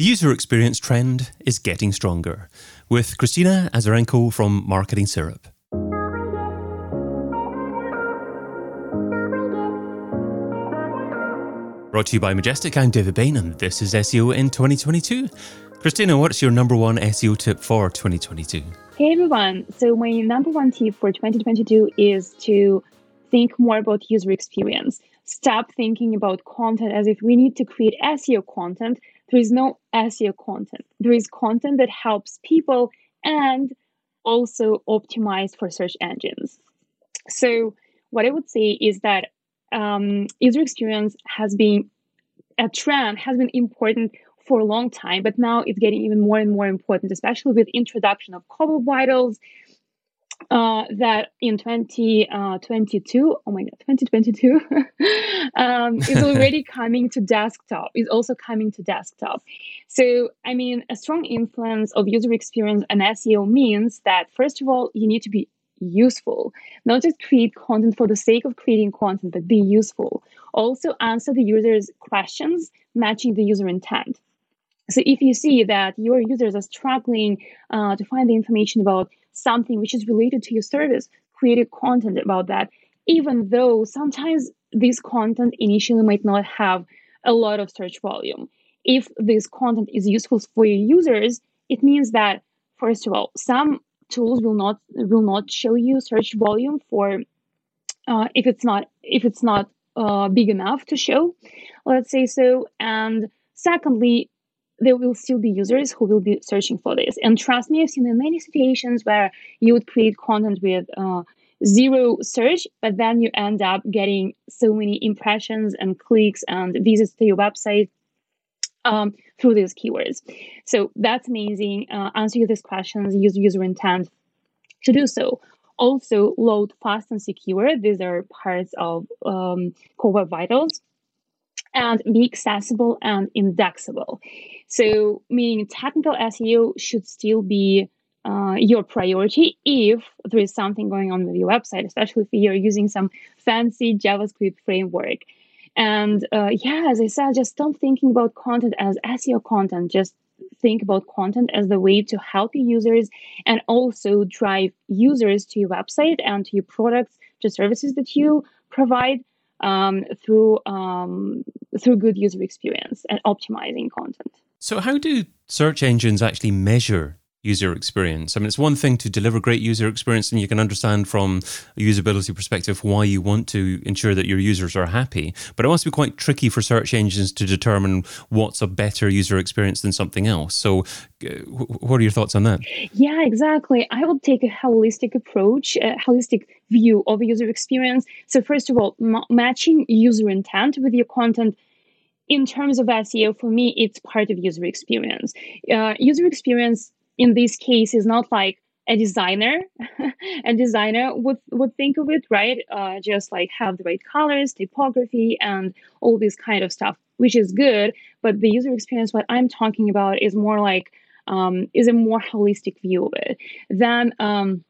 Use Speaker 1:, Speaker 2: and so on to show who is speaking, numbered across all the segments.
Speaker 1: The user experience trend is getting stronger, with Kristina Azarenko from Marketing Syrup. Brought to you by Majestic, I'm David Bain, and this is SEO in 2022. Kristina, what's your number one SEO tip for 2022?
Speaker 2: Hey everyone. So, my number one tip for 2022 is to think more about user experience. Stop thinking about content as if we need to create SEO content. There is no SEO content, there is content that helps people and also optimized for search engines. So, what I would say is that um, user experience has been a trend, has been important for a long time, but now it's getting even more and more important, especially with introduction of Core Web Vitals. Uh, that in 2022, uh, oh my god, 2022 um, is already coming to desktop. Is also coming to desktop. So, I mean, a strong influence of user experience and SEO means that first of all, you need to be useful. Not just create content for the sake of creating content, but be useful. Also answer the user's questions matching the user intent. So if you see that your users are struggling uh, to find the information about something which is related to your service, create content about that, even though sometimes this content initially might not have a lot of search volume. If this content is useful for your users, it means that first of all, some tools will not will not show you search volume for uh, if it's not if it's not uh, big enough to show, let's say so. And secondly, there will still be users who will be searching for this. And trust me, I've seen in many situations where you would create content with uh, zero search, but then you end up getting so many impressions and clicks and visits to your website um, through these keywords. So that's amazing. Uh, answer these questions, use user intent to do so. Also, load fast and secure. These are parts of um, Core Web Vitals. And be accessible and indexable. So, meaning technical SEO should still be uh, your priority if there is something going on with your website, especially if you're using some fancy JavaScript framework. And uh, yeah, as I said, just stop thinking about content as SEO content. Just think about content as the way to help your users and also drive users to your website and to your products, to services that you provide um, through um, through good user experience and optimizing content.
Speaker 1: So, how do search engines actually measure user experience. I mean, it's one thing to deliver great user experience, and you can understand from a usability perspective why you want to ensure that your users are happy. But it must be quite tricky for search engines to determine what's a better user experience than something else. So, uh, what are your thoughts on that?
Speaker 2: Yeah, exactly. I would take a holistic approach, a holistic view of user experience. So, first of all, m- matching user intent with your content in terms of SEO, for me, it's part of user experience. Uh, user experience in this case is not like a designer. A designer would would think of it right? Uh, just like have the right colors typography and all this kind of stuff which is good but the user experience what i'm talking about is more like um, is a more holistic view of it then um,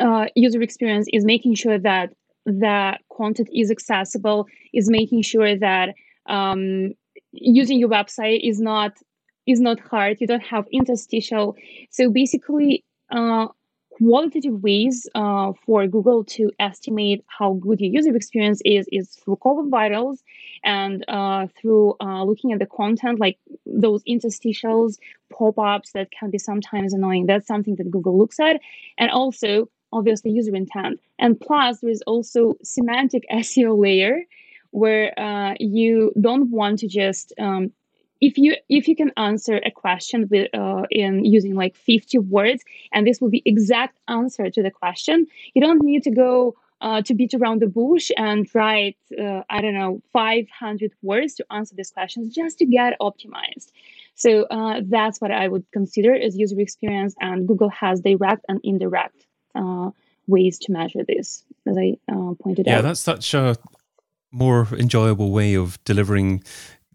Speaker 2: uh, user experience is making sure that that content is accessible is making sure that um, using your website is not is not hard. You don't have interstitial. So basically, uh, qualitative ways uh, for Google to estimate how good your user experience is is through Web Vitals and uh, through uh, looking at the content, like those interstitials, pop-ups that can be sometimes annoying. That's something that Google looks at, and also obviously user intent. And plus, there is also semantic SEO layer where uh, you don't want to just um, if you if you can answer a question with uh, in using like 50 words and this will be exact answer to the question you don't need to go uh, to beat around the bush and write uh, i don't know 500 words to answer these questions just to get optimized. So uh, that's what i would consider as user experience and google has direct and indirect uh, ways to measure this as i uh, pointed
Speaker 1: yeah,
Speaker 2: out.
Speaker 1: yeah that's such a more enjoyable way of delivering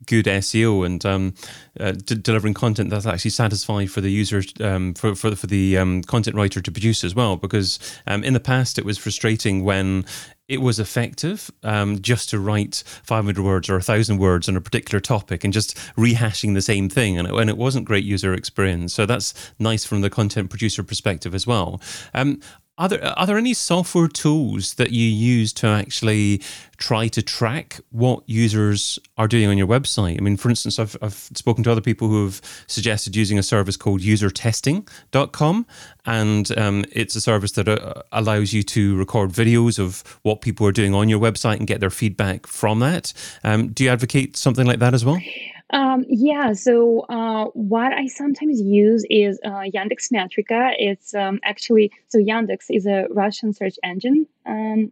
Speaker 1: good SEO and um, uh, d- delivering content that's actually satisfying for the users, um, for, for, for the um, content writer to produce as well. Because um, in the past, it was frustrating when it was effective um, just to write 500 words or 1,000 words on a particular topic and just rehashing the same thing. And it, and it wasn't great user experience. So that's nice from the content producer perspective as well. Are there, are there any software tools that you use to actually try to track what users are doing on your website? I mean, for instance, I've, I've spoken to other people who have suggested using a service called usertesting.com. And um, it's a service that uh, allows you to record videos of what people are doing on your website and get their feedback from that. Um, do you advocate something like that as well?
Speaker 2: Um, yeah, so uh, what I sometimes use is uh, Yandex Metrika. It's um, actually, so Yandex is a Russian search engine. Um,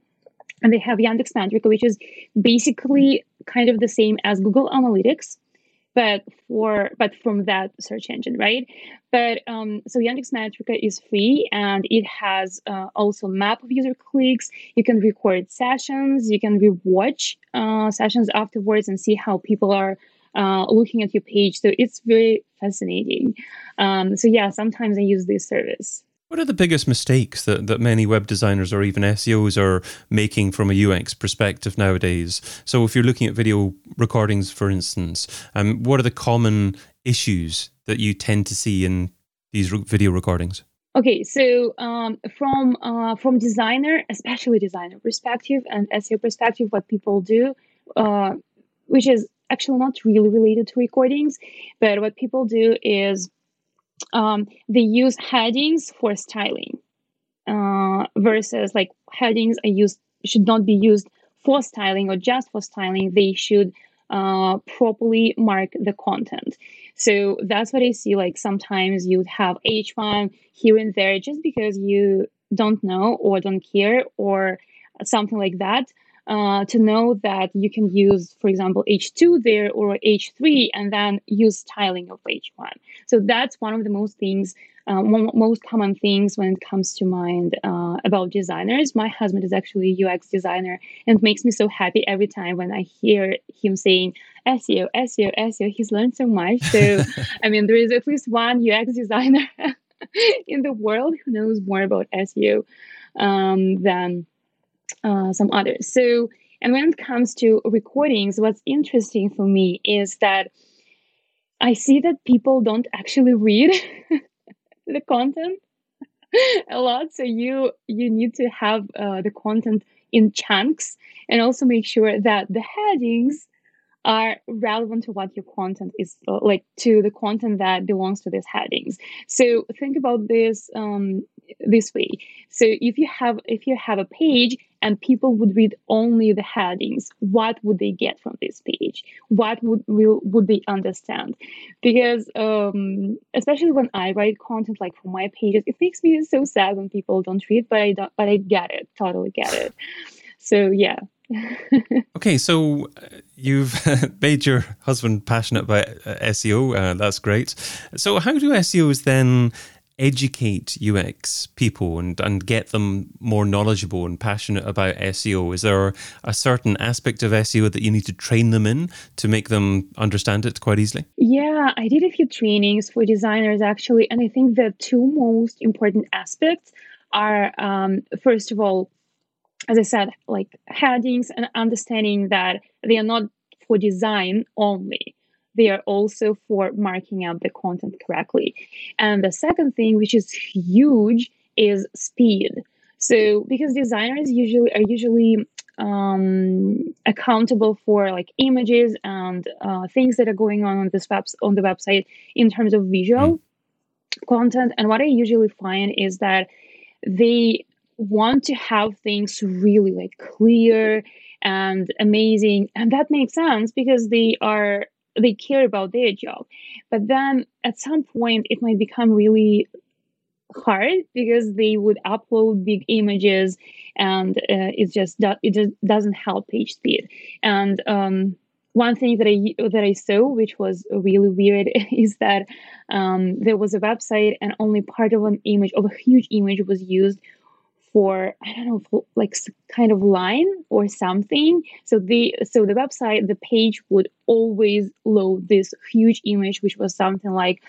Speaker 2: and they have Yandex Metrika, which is basically kind of the same as Google Analytics, but for but from that search engine, right? But um, so Yandex Metrika is free, and it has uh, also map of user clicks. You can record sessions, you can rewatch uh, sessions afterwards, and see how people are uh, looking at your page. So it's very fascinating. Um, so yeah, sometimes I use this service.
Speaker 1: What are the biggest mistakes that, that many web designers or even SEOs are making from a UX perspective nowadays? So, if you're looking at video recordings, for instance, um, what are the common issues that you tend to see in these video recordings?
Speaker 2: Okay, so um, from uh, from designer, especially designer perspective and SEO perspective, what people do, uh, which is actually not really related to recordings, but what people do is um, they use headings for styling uh, versus like headings are used should not be used for styling or just for styling. They should uh, properly mark the content. So that's what I see. Like sometimes you'd have H1 here and there just because you don't know or don't care or something like that uh, to know that you can use, for example, H2 there or H3 and then use styling of H1. So that's one of the most things, uh, most common things when it comes to mind uh, about designers. My husband is actually a UX designer and it makes me so happy every time when I hear him saying SEO, SEO, SEO. He's learned so much. So, I mean, there is at least one UX designer in the world who knows more about SEO um, than uh, some others. So, and when it comes to recordings, what's interesting for me is that I see that people don't actually read the content a lot. So you you need to have uh, the content in chunks and also make sure that the headings are relevant to what your content is uh, like to the content that belongs to these headings so think about this um, this way so if you have if you have a page and people would read only the headings. What would they get from this page? What would will would they understand? Because um, especially when i write content like for my pages it makes me so sad when people don't read but i don't but i get it. Totally get it. So yeah.
Speaker 1: Okay, so uh, you've made your husband passionate about uh, SEO. Uh, that's great. So, how do SEOs then educate UX people and, and get them more knowledgeable and passionate about SEO? Is there a certain aspect of SEO that you need to train them in to make them understand it quite easily?
Speaker 2: Yeah, I did a few trainings for designers actually, and I think the two most important aspects are um, first of all as I said, like headings and understanding that they are not for design only. They are also for marking up the content correctly. And the second thing, which is huge, is speed. So because designers usually are usually um, accountable for like images and uh, things that are going on on this web on the website in terms of visual content. And what I usually find is that they want to have things really like clear and amazing and that makes sense because they are they care about their job. But then at some point it might become really hard because they would upload big images and uh, it just it just doesn't help page speed. And um, one thing that I that I saw, which was really weird, is that um, there was a website and only part of an image of a huge image was used for I don't know for like kind of line or something. So the so the website the page would always load this huge image, which was something like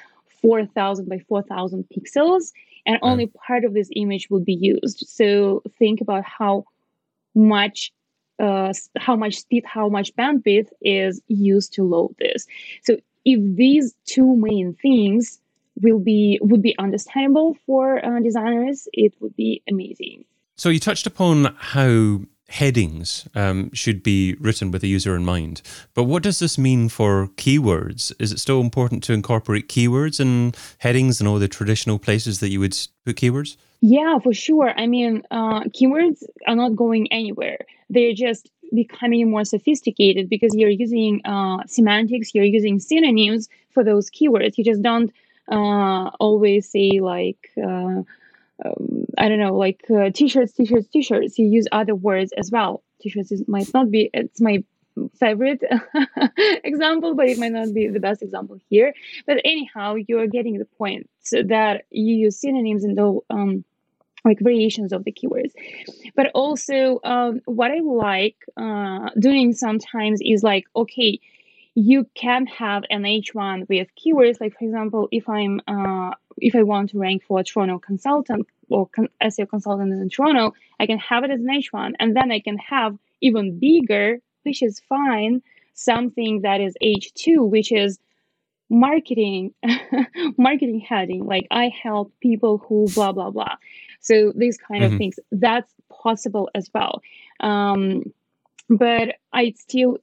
Speaker 2: four thousand by four thousand pixels, and only part of this image would be used. So think about how much uh, how much speed, how much bandwidth is used to load this. So if these two main things will be would be understandable for uh, designers, it would be amazing.
Speaker 1: So you touched upon how headings um, should be written with the user in mind. But what does this mean for keywords? Is it still important to incorporate keywords in headings and all the traditional places that you would put keywords?
Speaker 2: Yeah, for sure. I mean, uh, keywords are not going anywhere. They're just becoming more sophisticated because you're using uh, semantics, you're using synonyms for those keywords. You just don't uh, always say like uh, um, I don't know, like uh, t-shirts, t-shirts, t-shirts. You use other words as well. T-shirts is, might not be. It's my favorite example, but it might not be the best example here. But anyhow, you are getting the point so that you use synonyms and the um, like variations of the keywords. But also, um, what I like uh, doing sometimes is like, okay, you can have an H1 with keywords. Like for example, if I'm uh, if I want to rank for a Toronto consultant or con- SEO consultant in Toronto, I can have it as an H1, and then I can have even bigger, which is fine, something that is H2, which is marketing marketing heading like i help people who blah blah blah so these kind mm-hmm. of things that's possible as well um, but i still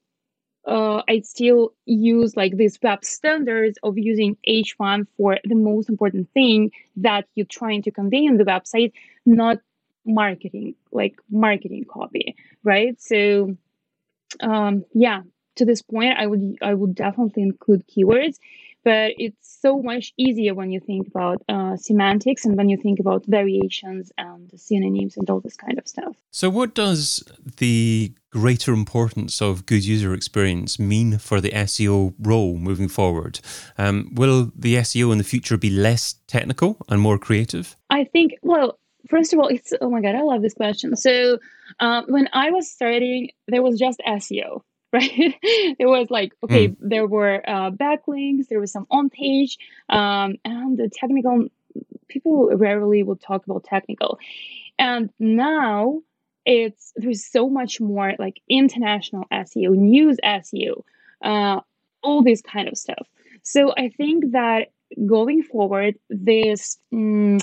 Speaker 2: uh, I still use like these web standards of using H1 for the most important thing that you're trying to convey in the website, not marketing, like marketing copy, right? So, um, yeah, to this point, I would I would definitely include keywords but it's so much easier when you think about uh, semantics and when you think about variations and synonyms and all this kind of stuff.
Speaker 1: So, what does the greater importance of good user experience mean for the SEO role moving forward? Um, will the SEO in the future be less technical and more creative?
Speaker 2: I think, well, first of all, it's oh my god, I love this question. So, um, when I was starting, there was just SEO right? it was like, okay, mm. there were uh, backlinks, there was some on page, um, and the technical people rarely would talk about technical. And now it's there's so much more like international SEO, news SEO, uh, all this kind of stuff. So I think that going forward, this um,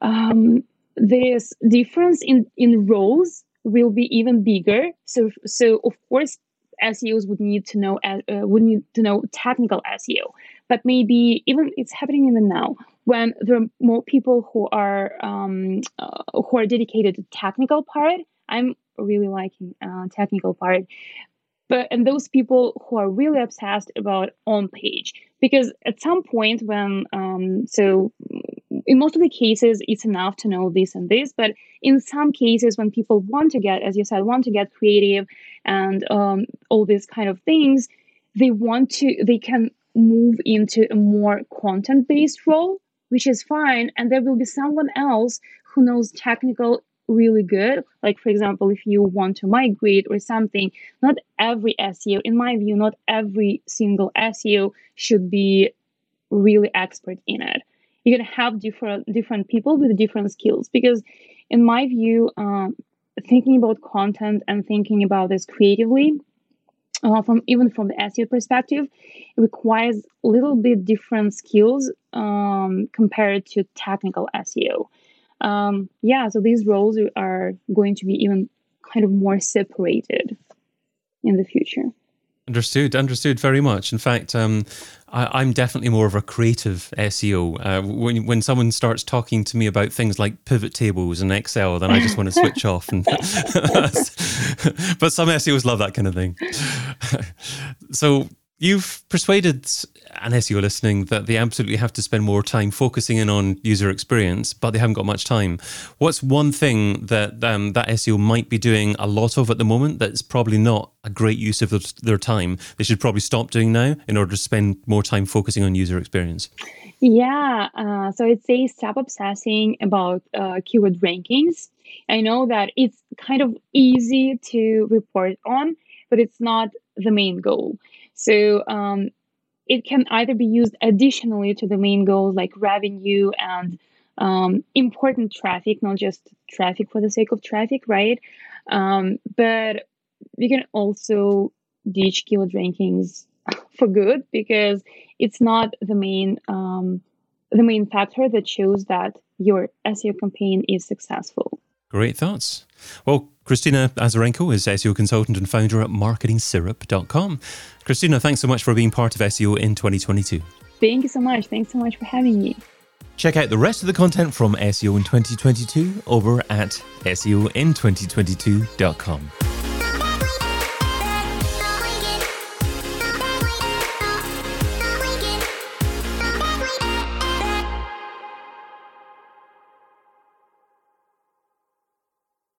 Speaker 2: um, this difference in in roles will be even bigger. So, so of course, SEOs would need to know uh, would need to know technical SEO, but maybe even it's happening even now when there are more people who are um, uh, who are dedicated to technical part. I'm really liking uh, technical part, but and those people who are really obsessed about on page. Because at some point when um, so in most of the cases it's enough to know this and this but in some cases when people want to get as you said want to get creative and um, all these kind of things they want to they can move into a more content based role which is fine and there will be someone else who knows technical really good like for example if you want to migrate or something not every seo in my view not every single seo should be really expert in it you're gonna have different different people with different skills because in my view um, thinking about content and thinking about this creatively uh, from even from the SEO perspective, requires a little bit different skills um, compared to technical SEO. Um, yeah, so these roles are going to be even kind of more separated in the future.
Speaker 1: Understood, understood very much. In fact, um, I, am definitely more of a creative SEO. Uh, when when someone starts talking to me about things like pivot tables and Excel, then I just want to switch off. And but some SEOs love that kind of thing. so You've persuaded an SEO listening that they absolutely have to spend more time focusing in on user experience, but they haven't got much time. What's one thing that um, that SEO might be doing a lot of at the moment that's probably not a great use of their time? They should probably stop doing now in order to spend more time focusing on user experience.
Speaker 2: Yeah, uh, so I'd say stop obsessing about uh, keyword rankings. I know that it's kind of easy to report on, but it's not the main goal. So um, it can either be used additionally to the main goals like revenue and um, important traffic, not just traffic for the sake of traffic, right? Um, but we can also ditch keyword rankings for good because it's not the main um, the main factor that shows that your SEO campaign is successful.
Speaker 1: Great thoughts. Well, Kristina Azarenko is SEO consultant and founder at marketingsyrup.com. Kristina, thanks so much for being part of SEO in 2022.
Speaker 2: Thank you so much. Thanks so much for having me.
Speaker 1: Check out the rest of the content from SEO in 2022 over at SEOin2022.com.